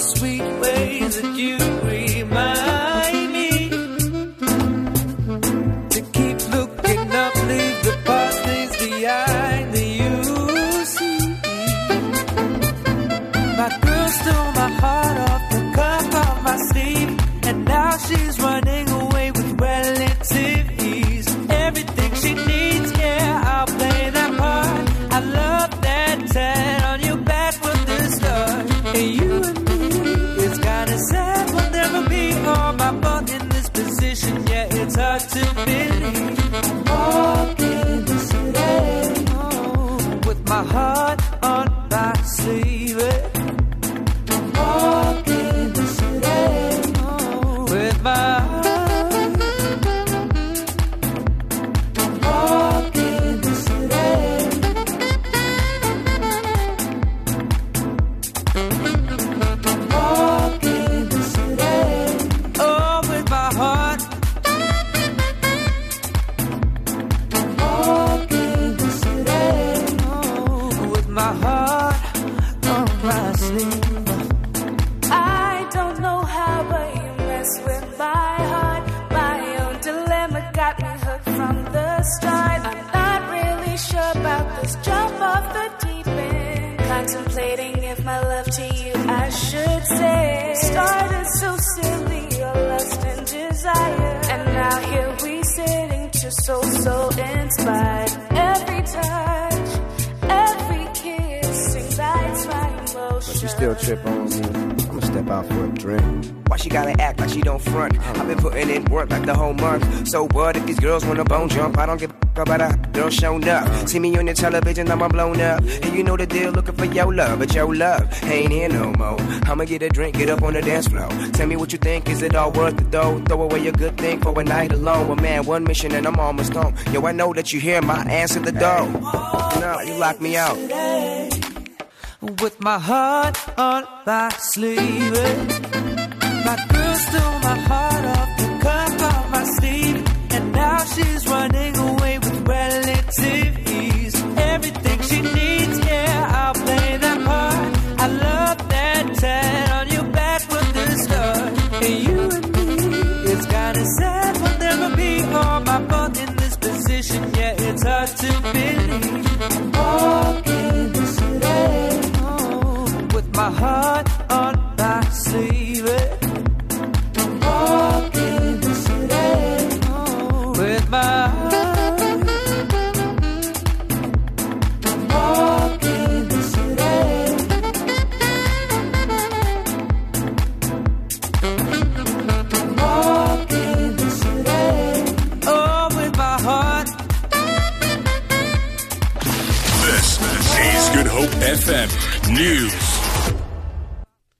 sweet so, so inspired. Still trip on me. I'ma step out for a drink. Why she gotta act like she don't front? I've been putting in work like the whole month. So what if these girls wanna bone jump? I don't give a about a girl showing up. See me on the television, I'm blown up. And you know the deal, looking for your love, but your love ain't here no more. I'ma get a drink, get up on the dance floor. Tell me what you think, is it all worth it though? Throw away a good thing for a night alone. Well, man, one mission and I'm almost home. Yo, I know that you hear my answer the door. No, you lock me out. With my heart on my sleeve. My girl stole my heart off the cuff of my sleeve, and now she's running away with relative ease. Everything she needs, yeah, I'll play that part. I love that tat on your back from the start. And you and me, it's kinda sad we'll never be on my butt in this position. Yeah, it's hard to believe. Hope FM News.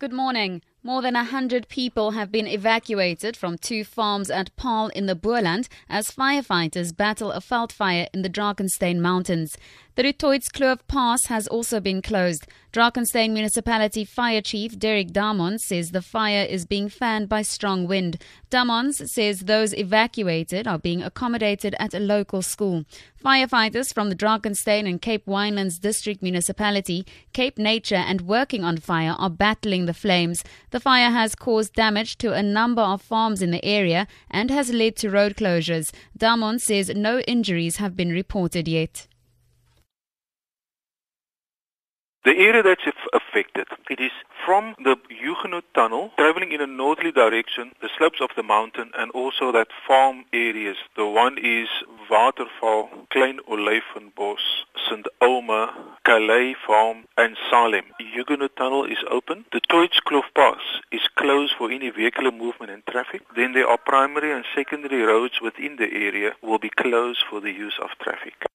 Good morning. More than 100 people have been evacuated from two farms at Paarl in the Boland as firefighters battle a veld fire in the Drakenstein Mountains. The Du Toitskloof Pass has also been closed. Drakenstein Municipality Fire Chief Derek Damons says the fire is being fanned by strong wind. Damons says those evacuated are being accommodated at a local school. Firefighters from the Drakenstein and Cape Winelands District Municipality, Cape Nature and Working on Fire are battling the flames. The fire has caused damage to a number of farms in the area and has led to road closures. Damon says no injuries have been reported yet. The area that's aff- affected, it is from the Huguenot Tunnel, traveling in a northerly direction, the slopes of the mountain, and also that farm areas. The one is Waterval, Klein Olyfenbos, St. Omer, Calais Farm, and Salem. Huguenot Tunnel is open. The Toitskloof Pass is closed for any vehicular movement and traffic. Then there are primary and secondary roads within the area will be closed for the use of traffic.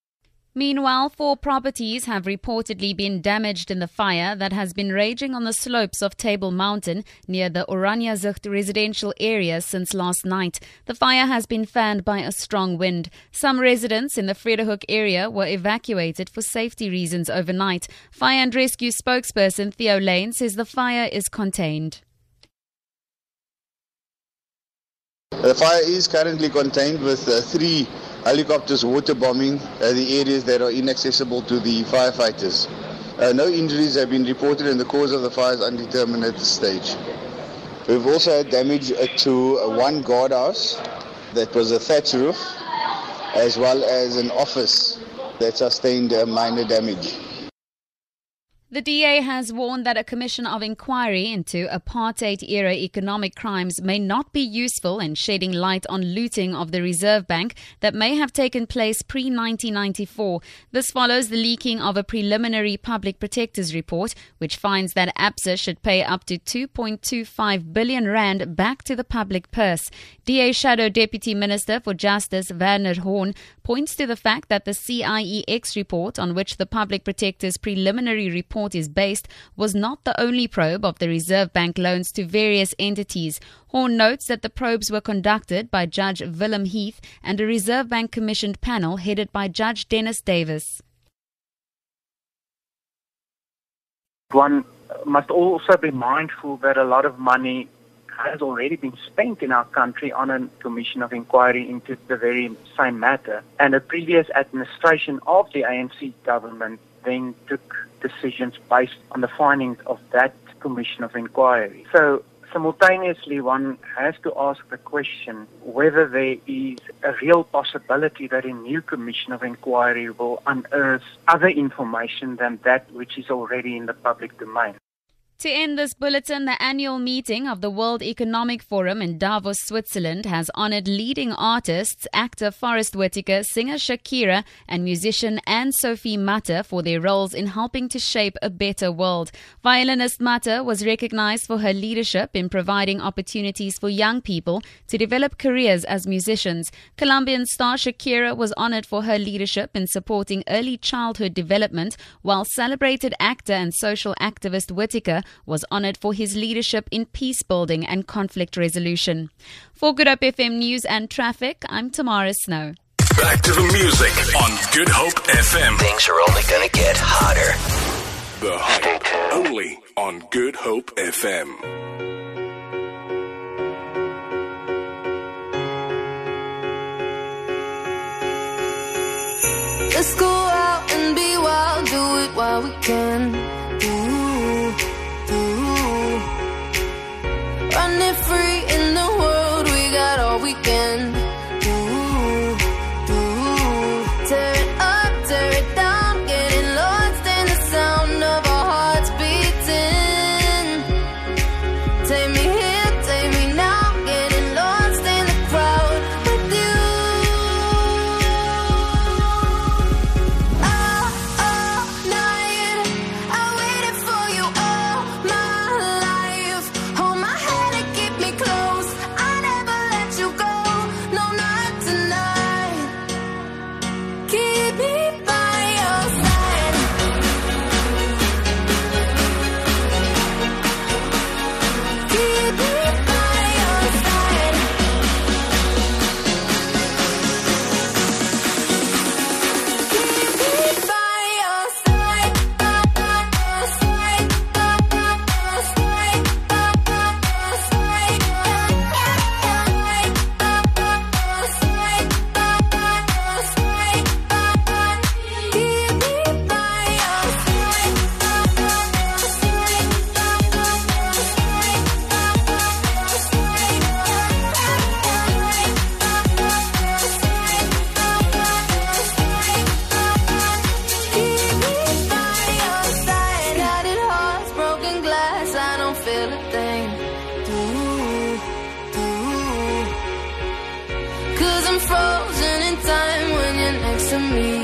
Meanwhile, four properties have reportedly been damaged in the fire that has been raging on the slopes of Table Mountain near the Oranjezicht residential area since last night. The fire has been fanned by a strong wind. Some residents in the Vredehoek area were evacuated for safety reasons overnight. Fire and rescue spokesperson Theo Layne says the fire is contained. The fire is currently contained with uh, three helicopters water bombing uh, the areas that are inaccessible to the firefighters. Uh, no injuries have been reported and the cause of the fire is undetermined at this stage. We've also had damage uh, to uh, one guardhouse that was a thatch roof as well as an office that sustained uh, minor damage. The DA has warned that a commission of inquiry into apartheid era economic crimes may not be useful in shedding light on looting of the Reserve Bank that may have taken place pre 1994. This follows the leaking of a preliminary public protector's report, which finds that ABSA should pay up to 2.25 billion rand back to the public purse. DA Shadow Deputy Minister for Justice Werner Horn points to the fact that the CIEX report, on which the public protector's preliminary report report is based was not the only probe of the Reserve Bank loans to various entities. Horn notes that the probes were conducted by Judge Willem Heath and a Reserve Bank commissioned panel headed by Judge Dennis Davis. One must also be mindful that a lot of money has already been spent in our country on a commission of inquiry into the very same matter. And a previous administration of the ANC government then took decisions based on the findings of that commission of inquiry. So simultaneously one has to ask the question whether there is a real possibility that a new commission of inquiry will unearth other information than that which is already in the public domain. To end this bulletin, the annual meeting of the World Economic Forum in Davos, Switzerland has honored leading artists, actor Forest Whitaker, singer Shakira, and musician Anne Sophie Mutter for their roles in helping to shape a better world. Violinist Mutter was recognized for her leadership in providing opportunities for young people to develop careers as musicians. Colombian star Shakira was honored for her leadership in supporting early childhood development, while celebrated actor and social activist Whitaker was honored for his leadership in peace building and conflict resolution. For Good Hope FM News and Traffic, I'm Tamara Snow. Back to the music on Good Hope FM. Things are only going to get hotter. The Hype, only on Good Hope FM. Let's go out and be wild, do it while we can. frozen in time when you're next to me.